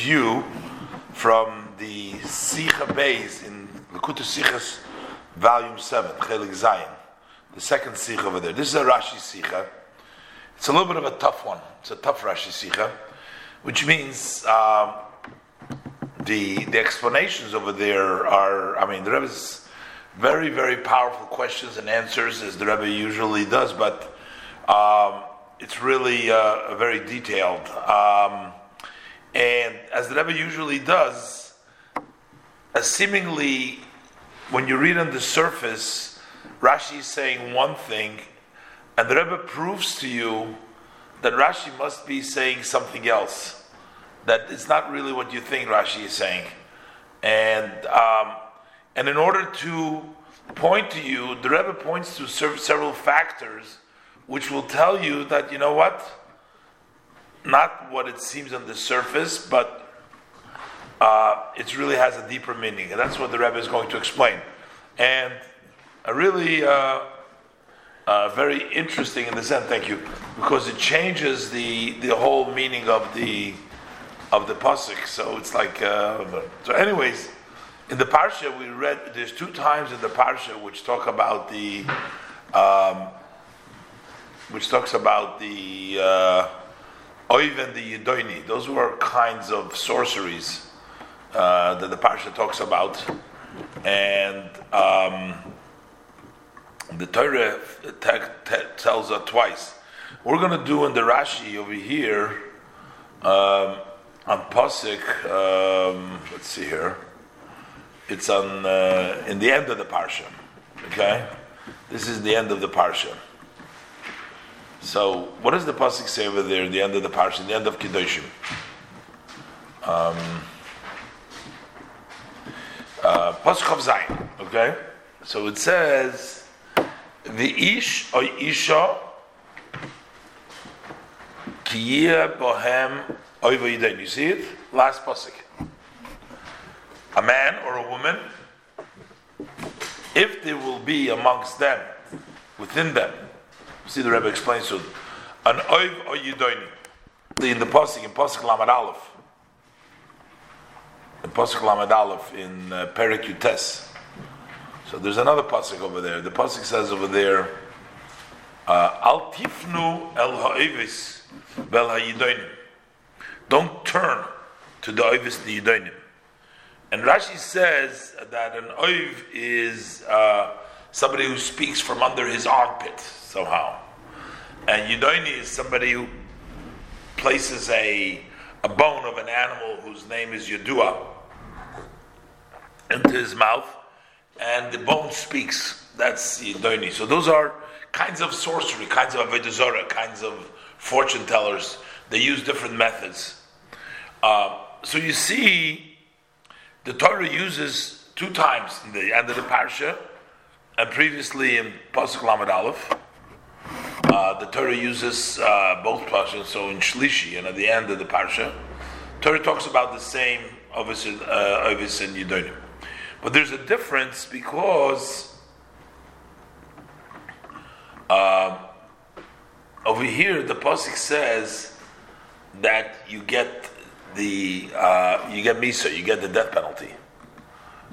review from the Sicha Beis in Likkutei Sichos, volume 7, Chelik Zayin, the second Sicha over there. This is a Rashi Sicha. It's a little bit of a tough one. It's a tough Rashi Sicha, which means um, the, the explanations over there are, I mean, the Rebbe's very, very powerful questions and answers, as the Rebbe usually does, but um, it's really uh, very detailed. Um, and as the Rebbe usually does, seemingly when you read on the surface, Rashi is saying one thing, and the Rebbe proves to you that Rashi must be saying something else. That it's not really what you think Rashi is saying. And, um, and in order to point to you, the Rebbe points to several factors which will tell you that, you know what? Not what it seems on the surface, but uh, it really has a deeper meaning, and that's what the Rebbe is going to explain. And a really uh, uh, very interesting in the sense, thank you, because it changes the the whole meaning of the of the pasuk. So it's like uh, so. Anyways, in the parsha we read there's two times in the parsha which talk about the um, which talks about the uh, Oiv the Yedoini, those were kinds of sorceries uh, that the Parsha talks about. And um, the Torah te- te- tells us twice. We're going to do in the Rashi over here um, on Pasik, um, let's see here. It's on uh, in the end of the Parsha. Okay? This is the end of the Parsha. So, what does the pasuk say over there the end of the parsha, the end of Kedoshim? Um, uh, pasuk of Zayin. Okay, so it says, "The ish or isha kiyeh bohem oiva You see it? Last pasuk. A man or a woman, if there will be amongst them, within them, See, the Rebbe explains to an oiv or yidoini. In the pasuk in pasuk Lamed Aleph, in pasuk Lamed Aleph in uh, Perik Yutes. So there's another pasuk over there. The pasuk says over there, uh, Al tifnu el ha'oivis vel ha'yidoinim. Don't turn to the oivis the yidoinim. And Rashi says that an oiv is uh, somebody who speaks from under his armpit somehow. And Yudoni is somebody who places a, a bone of an animal whose name is Yudua into his mouth, and the bone speaks. That's Yudoni. So those are kinds of sorcery, kinds of Avedazora, kinds of fortune tellers. They use different methods. Uh, so you see, the Torah uses two times in the end of the parsha, and previously in Pasuk Lamed Aleph uh, the Torah uses uh, both parshas, so in Shlishi and at the end of the parsha, Torah talks about the same Ovis uh, and Yidonim. But there's a difference because uh, over here the pasuk says that you get the uh, you get misa, you get the death penalty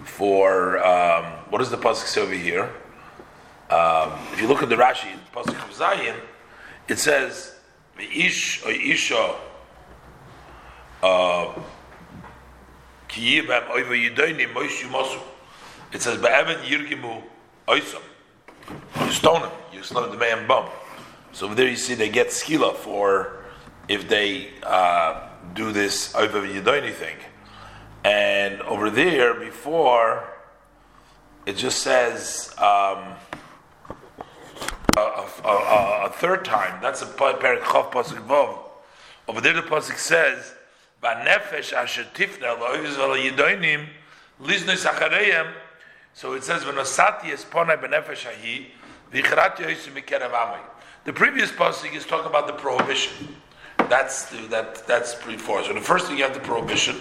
for um, what does the pasuk say over here? Um, if you look at the Rashi, Pasuk of Zayin, it says, "Ish or Isha." Uh, it says, "Be'evan yirgimu oisam." You stone him. You stone the man bum. So over there, you see they get skila for if they uh, do this over yidoni thing. And over there, before, it just says. Um, a, a, a, third time. That's a parak chav pasuk vav. Over there, the pasuk says, "Banefesh asher tifna lo'ovis yidoinim liznoi sachareim." So it says, "V'nosati es ponai benefesh amai." The previous pasuk is talking about the prohibition. That's the, that that's before. So the first thing you have the prohibition,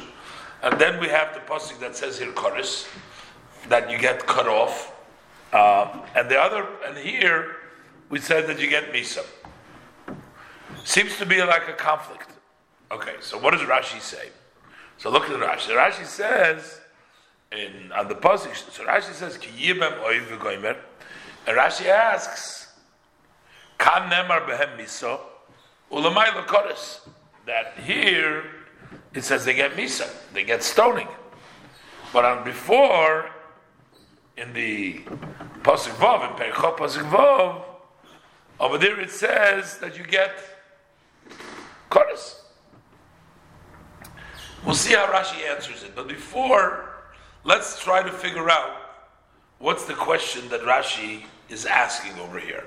and then we have the pasuk that says here chorus that you get cut off, uh, and the other and here we said that you get misa. Seems to be like a conflict. Okay, so what does Rashi say? So look at Rashi. Rashi says in on the pasuk. So Rashi says ki yibem oiv v'goimer, and Rashi asks kan nemar behem miso ulamai lakoris. That here it says they get misa, they get stoning. But on before in the pasuk vav in Perichot pasuk vav, over there it says that you get koris. We'll see how Rashi answers it. But before, let's try to figure out what's the question that Rashi is asking over here.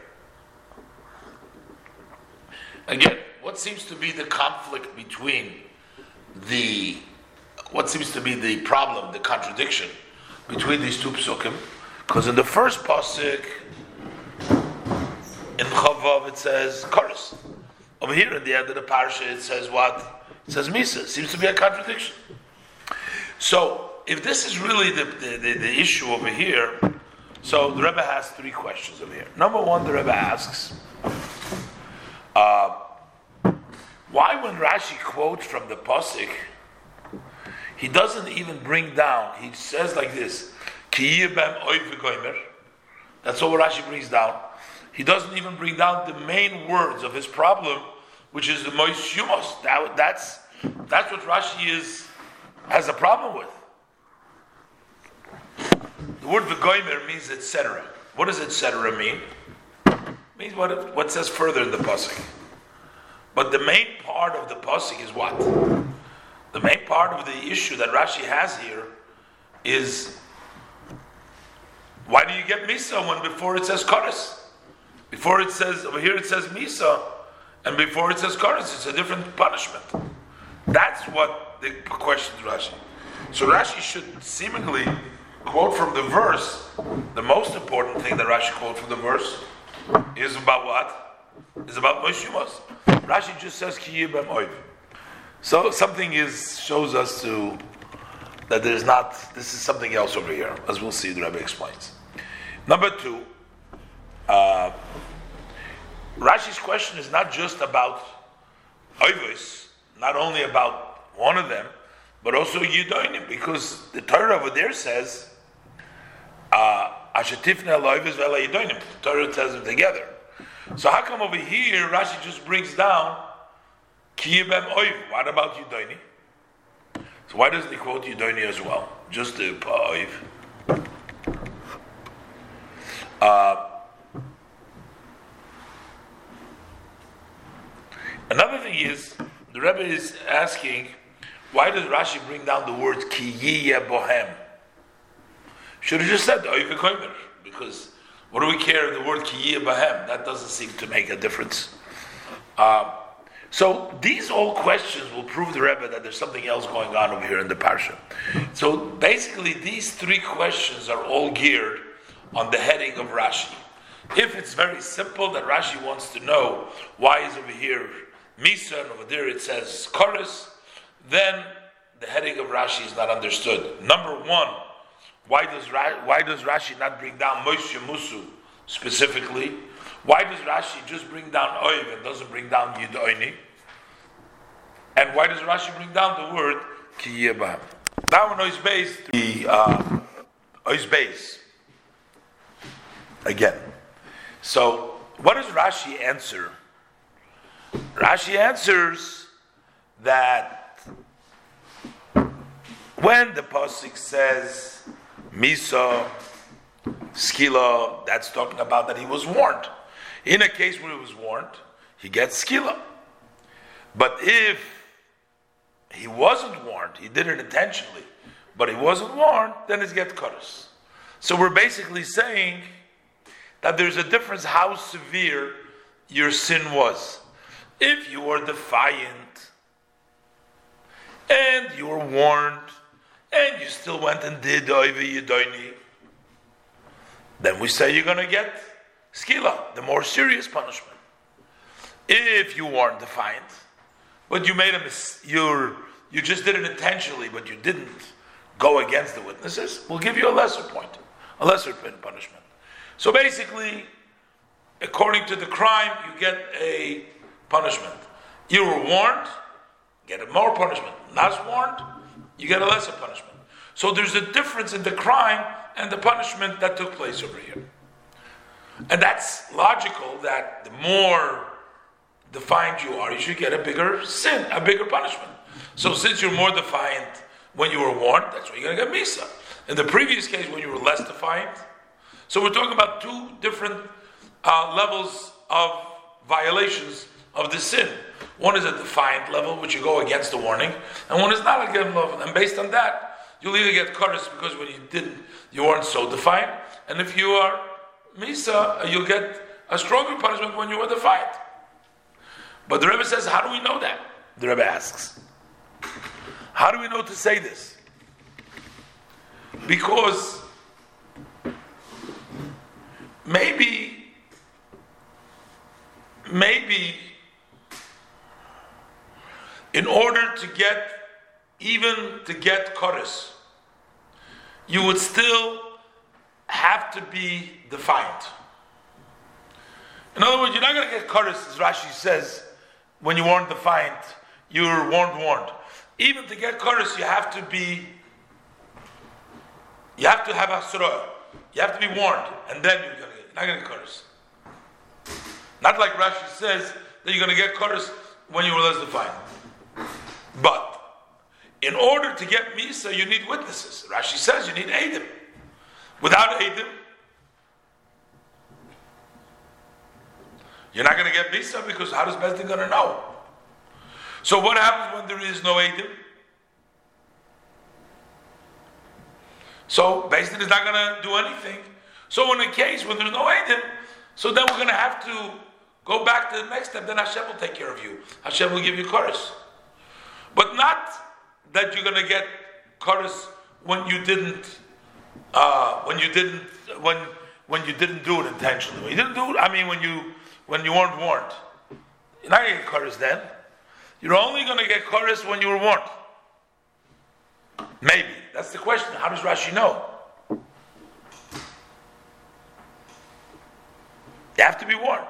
Again, what seems to be the conflict between the what seems to be the problem, the contradiction between these two psukim? Because in the first pasuk in Chavav it says chorus. Over here at the end of the parsha it says what? It says Misa. Seems to be a contradiction. So, if this is really the, the, the, the issue over here, so the Rebbe has three questions over here. Number one, the Rebbe asks, uh, why when Rashi quotes from the Pasik, he doesn't even bring down, he says like this, that's all Rashi brings down. He doesn't even bring down the main words of his problem, which is the Mois. That, that's, that's what Rashi is, has a problem with. The word V'goimer means etc. What does etc. mean? It means what, what says further in the Pasuk. But the main part of the Pasuk is what? The main part of the issue that Rashi has here is why do you get Misa when before it says Koris? Before it says, over here it says Misa, and before it says Koris, it's a different punishment. That's what the question Rashi. So Rashi should seemingly quote from the verse. The most important thing that Rashi quotes from the verse is about what? Is about Moshimas. Rashi just says Kiyibem Oiv. So something is shows us to that there's not. This is something else over here, as we'll see. The Rebbe explains. Number two. Uh, Rashi's question is not just about Oivos, not only about one of them, but also Yudoinim, because the Torah over there says, uh. The Torah tells them together. So how come over here Rashi just brings down Kiyibem Oiv? What about Yudoinim? So why doesn't he quote Yudoini as well? Just the Oiv. Uh, Another thing is, the Rebbe is asking, why does Rashi bring down the words kiyiya bohem? Should have just said oivikoimer, because what do we care the word kiyiya bohem? That doesn't seem to make a difference. Uh, so these all questions will prove the Rebbe that there's something else going on over here in the parsha. So basically, these three questions are all geared on the heading of Rashi. If it's very simple that Rashi wants to know why is over here Misa, and over there it says Chorus, then the heading of Rashi is not understood. Number one, why does, why does Rashi not bring down Moshe Musu specifically? Why does Rashi just bring down Oiv and doesn't bring down Yidoini? And why does Rashi bring down the word Kiyebam? Now in Oiz the uh, Oiz Again. So, what does Rashi answer Rashi answers that when the Pasik says Misa, Skila, that's talking about that he was warned. In a case where he was warned, he gets Skila. But if he wasn't warned, he did it intentionally, but he wasn't warned, then it gets Kodesh. So we're basically saying that there's a difference how severe your sin was. If you were defiant and you were warned and you still went and did Oiva Yedoini, then we say you're going to get skila, the more serious punishment. If you weren't defiant, but you made a mis- you you just did it intentionally, but you didn't go against the witnesses, we'll give you a lesser point, a lesser punishment. So basically, according to the crime, you get a punishment. You were warned, get a more punishment. Not warned, you get a lesser punishment. So there's a difference in the crime and the punishment that took place over here. And that's logical that the more defiant you are, you should get a bigger sin, a bigger punishment. So since you're more defiant when you were warned, that's why you're going to get Misa. In the previous case, when you were less defiant, so we're talking about two different uh, levels of violations of the sin. One is a defiant level, which you go against the warning, and one is not a given level. And based on that, you'll either get curse because when you didn't, you weren't so defiant, and if you are misa, you'll get a stronger punishment when you were defiant. But the Rebbe says, how do we know that? The Rebbe asks, how do we know to say this? Because maybe, maybe in order to get, even to get chorus, you would still have to be defiant. In other words, you're not going to get chorus, as Rashi says, when you weren't defiant, you were warned, warned. Even to get chorus, you have to be, you have to have asra. You have to be warned, and then you're get, you're not going to get chorus. Not like Rashi says that you're going to get chorus when you were less defiant. But in order to get Misa, you need witnesses. Rashi says you need Adim. Without Adim, you're not going to get Misa because how does Bezdin going to know? So what happens when there is no Adim? So Bezdin is not going to do anything. So in a case when there's no Adim, so then we're going to have to go back to the next step. Then Hashem will take care of you. Hashem will give you chorus. But not that you're going to get chorus when you didn't, uh, when you didn't, when when you didn't do it intentionally. When you didn't do it, I mean, when you when you weren't warned. You're not going to get chorus then. You're only going to get chorus when you were warned. Maybe that's the question. How does Rashi know? You have to be warned.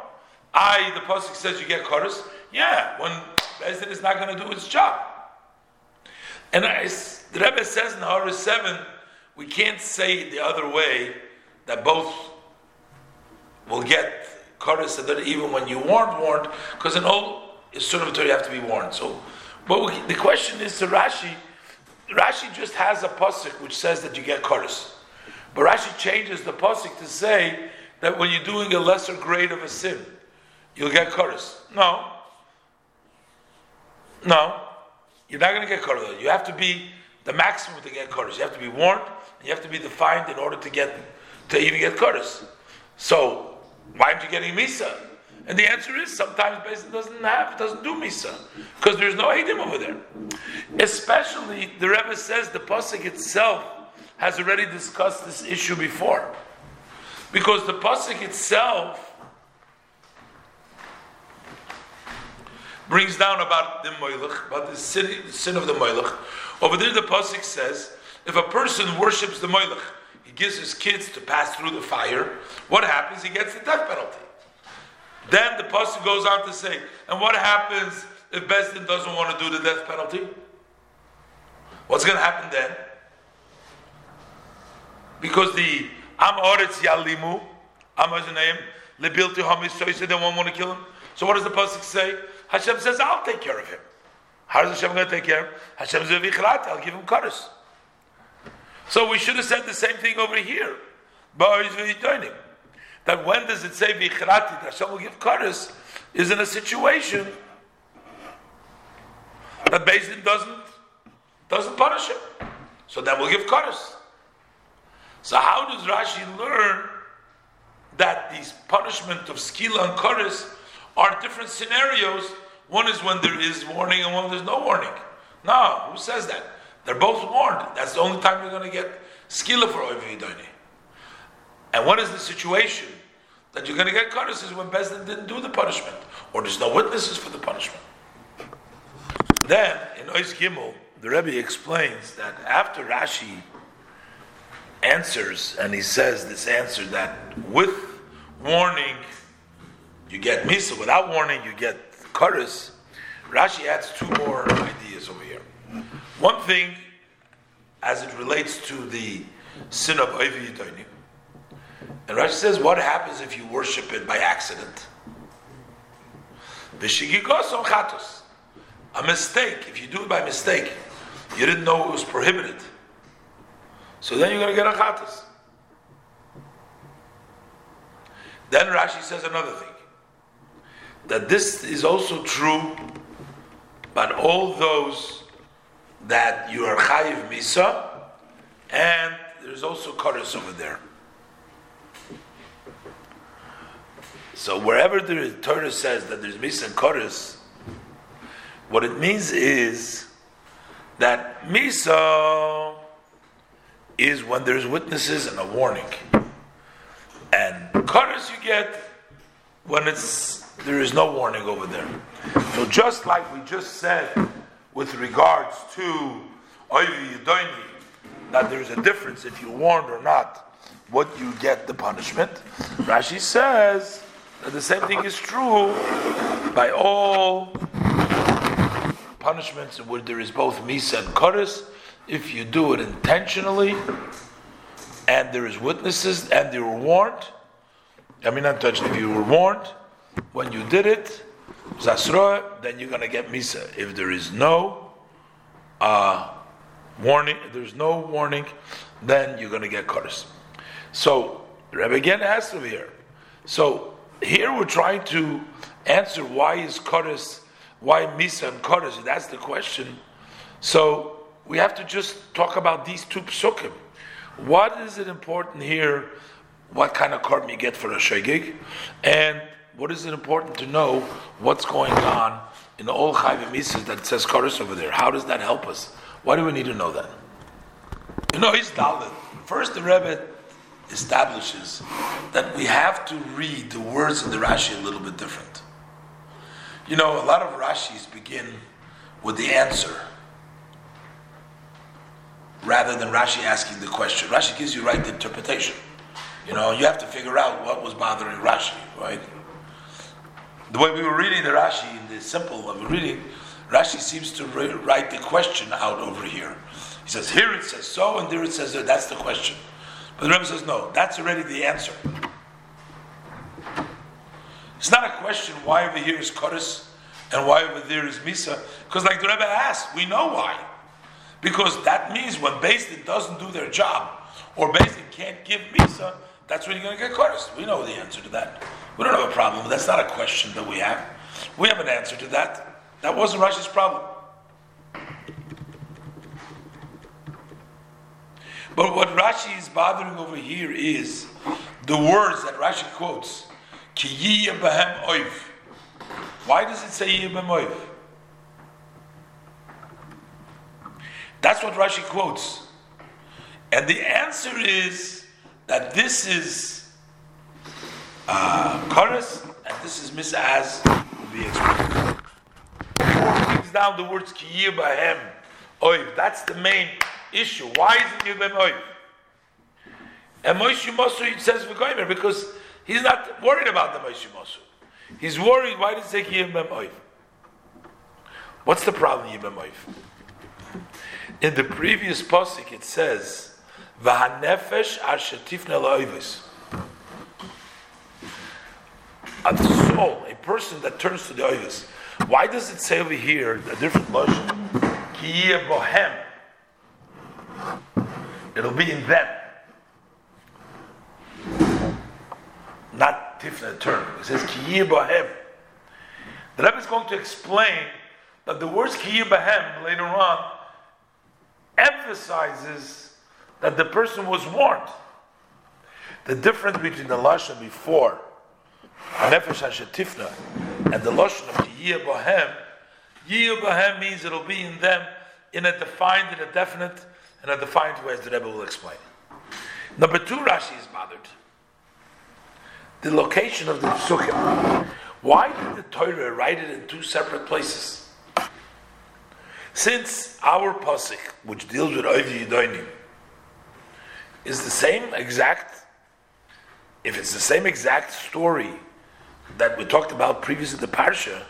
I, the pasuk says you get chorus. Yeah, when Bezdin is not going to do its job. And I, the Rebbe says in Horus 7, we can't say the other way that both will get and that even when you weren't warned, because in all sort of you have to be warned. So, but we, the question is to Rashi. Rashi just has a pasuk which says that you get chorus, but Rashi changes the pasuk to say that when you're doing a lesser grade of a sin, you'll get chorus. No, no, you're not going to get chorus. You have to be the maximum to get chorus. You have to be warned. You have to be defined in order to get to even get chorus. So why aren't you getting misa? And the answer is sometimes Bezdin doesn't have, doesn't do misa because there's no edim over there. Especially the Rebbe says the pasuk itself has already discussed this issue before, because the pasuk itself brings down about the moilach, about the sin, the sin of the moilach. Over there, the pasuk says, if a person worships the moilach, he gives his kids to pass through the fire. What happens? He gets the death penalty. Then the pasuk goes on to say, and what happens if Bezdin doesn't want to do the death penalty? What's going to happen then? Because the Am Oretz Yalimu, Am name, Lebilti Hamis, so he said they won't want to kill him. So what does the pasuk say? Hashem says, I'll take care of him. How is Hashem going to take care of him? Hashem says, I'll give him karas. So we should have said the same thing over here. That when does it say vichrati that Hashem will give karas is in a situation that Bezin doesn't doesn't punish him. So then we'll give karas. So how does Rashi learn that these punishment of skila and karas are different scenarios. One is when there is warning and one there's no warning. No, who says that? They're both warned. That's the only time you're going to get skila for Oividoni. And what is the situation that you're going to get is when Bezdin didn't do the punishment, or there's no witnesses for the punishment. Then, in Ois Gimel, the Rebbe explains that after Rashi answers, and he says this answer that with warning you get misa. Without warning, you get karas. Rashi adds two more ideas over here. One thing, as it relates to the sin of Oivi Yidoinim. And Rashi says, what happens if you worship it by accident? A mistake, if you do it by mistake, you didn't know it was prohibited. So then you're going to get a chatos. Then Rashi says another thing that this is also true but all those that you are chayiv misa, and there's also chorus over there. So wherever the Torah says that there's misa and chorus, what it means is that misa is when there's witnesses and a warning, and chorus you get when it's there is no warning over there. So just like we just said with regards to that there's a difference if you're warned or not, what you get the punishment. Rashi says that the same thing is true by all punishments where there is both misa and koris. If you do it intentionally, and there is witnesses, and you were warned. I mean, not touched. If you were warned, when you did it, Zasra, then you're going to get Misa. If there is no uh, warning, there's no warning, then you're going to get Kodesh. So, the Rebbe again asks over here. So, here we're trying to answer why is Kodesh, why Misa and Kodesh, that's the question. So, we have to just talk about these two psukim. What is it important here? What kind of korban you get for a shegig? And what is it important to know what's going on in the old Chayv Mises that says chorus over there? How does that help us? Why do we need to know that? You know, he's Dalit. First, the Rebbe establishes that we have to read the words in the Rashi a little bit different. You know, a lot of Rashis begin with the answer rather than Rashi asking the question. Rashi gives you right interpretation. You know, you have to figure out what was bothering Rashi, right? The way we were reading the Rashi in the simple of reading, Rashi seems to write the question out over here. He says here it says so, and there it says that's the question. But the Rebbe says no, that's already the answer. It's not a question why over here is Kodesh and why over there is Misa, because like the Rebbe asked, we know why. Because that means when Din doesn't do their job, or Din can't give Misa, that's when you're going to get Kodesh. We know the answer to that. We don't have a problem. That's not a question that we have. We have an answer to that. That wasn't Rashi's problem. But what Rashi is bothering over here is the words that Rashi quotes. Ki oiv. Why does it say bahem oiv? That's what Rashi quotes. And the answer is that this is uh, chorus, and this is Miss As will be explained. brings down the words Kiyir Bahem Oiv. That's the main issue. Why is it Yibem Oiv? And Moshe Mosu says V'goymer because he's not worried about the Moshe Mosu. He's worried. Why does it say Yibem Oiv? What's the problem Yibem Oiv? In the previous pasuk it says V'hanefesh a soul, a person that turns to the others. Why does it say over here a different version? Bohem. It'll be in them. Not tifna turn. It says kiyeh bohem. The Rebbe is going to explain that the words kiyeh bohem later on emphasizes that the person was warned. The difference between the lashon before Nefesh HaShetifna, and the Lashon of Yiyah Bohem, Bohem means it'll be in them in a defined, in a definite, in a defined way, as the Rebbe will explain. Number two, Rashi is bothered. The location of the Psukim. Why did the Torah write it in two separate places? Since our Pasuk, which deals with Oivi Yidoinim, is the same exact, if it's the same exact story that we talked about previously, the parsha.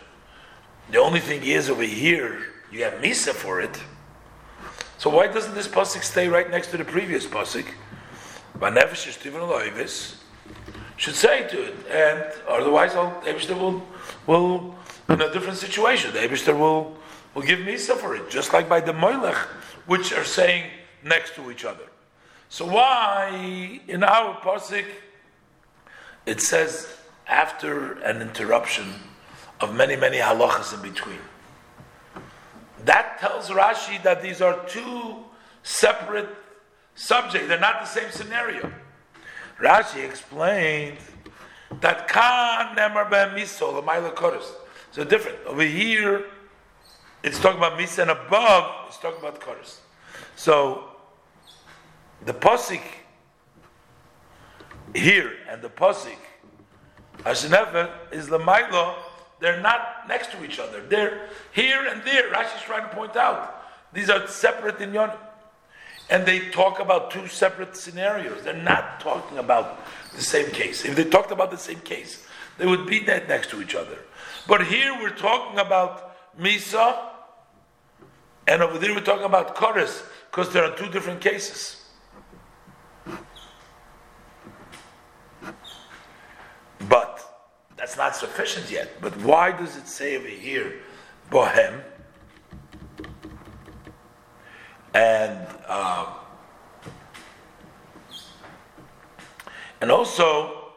The only thing is over here, you have misa for it. So why doesn't this pasuk stay right next to the previous pasuk? Should say to it, and otherwise, Eibishter will will in a different situation. The Eibishter will will give misa for it, just like by the Moilech, which are saying next to each other. So why in our pasuk it says after an interruption of many many halachas in between? That tells Rashi that these are two separate subjects, they're not the same scenario. Rashi explained that Khan Nemar Ben Miso, the Maila Kodesh. So different. Over here, it's talking about Misa, and above, it's talking about Kodesh. So, the Posik here and the Posik, Ashenefer, is the Maila they're not next to each other. They're here and there. Rashi's trying to point out these are separate in Yon. And they talk about two separate scenarios. They're not talking about the same case. If they talked about the same case, they would be dead next to each other. But here we're talking about Misa, and over there we're talking about Koris, because there are two different cases. But that's not sufficient yet. But why does it say over here, Bohem? And uh, and also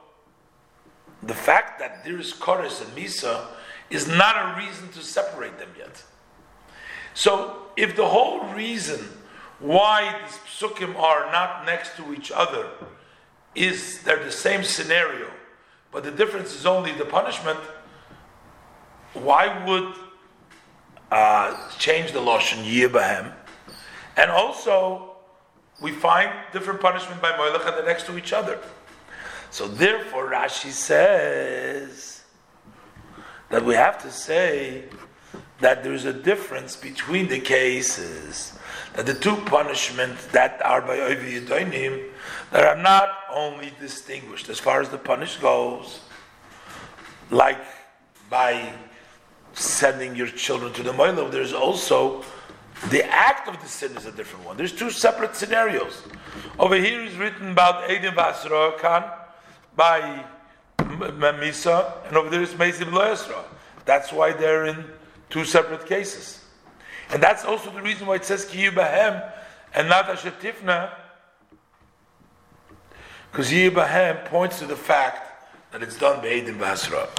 the fact that there is Koris and Misa is not a reason to separate them yet. So if the whole reason why these psukim are not next to each other is they're the same scenario but the difference is only the punishment, why would uh, change the Lashon Yibahem? And also, we find different punishment by Moilech and they're next to each other. So therefore, Rashi says that we have to say that there's a difference between the cases, that the two punishments that are by Ovi Yidoinim that are not only distinguished as far as the punish goes, like by sending your children to the Moilov, there's also the act of the sin is a different one. There's two separate scenarios. Over here is written about Eidim Vasra Khan by Misa, and over there is Mezim Loesra. That's why they're in two separate cases. And that's also the reason why it says Kiyu Bahem and not Ashetifna because Yibahem points to the fact that it's done Be'edim Basra.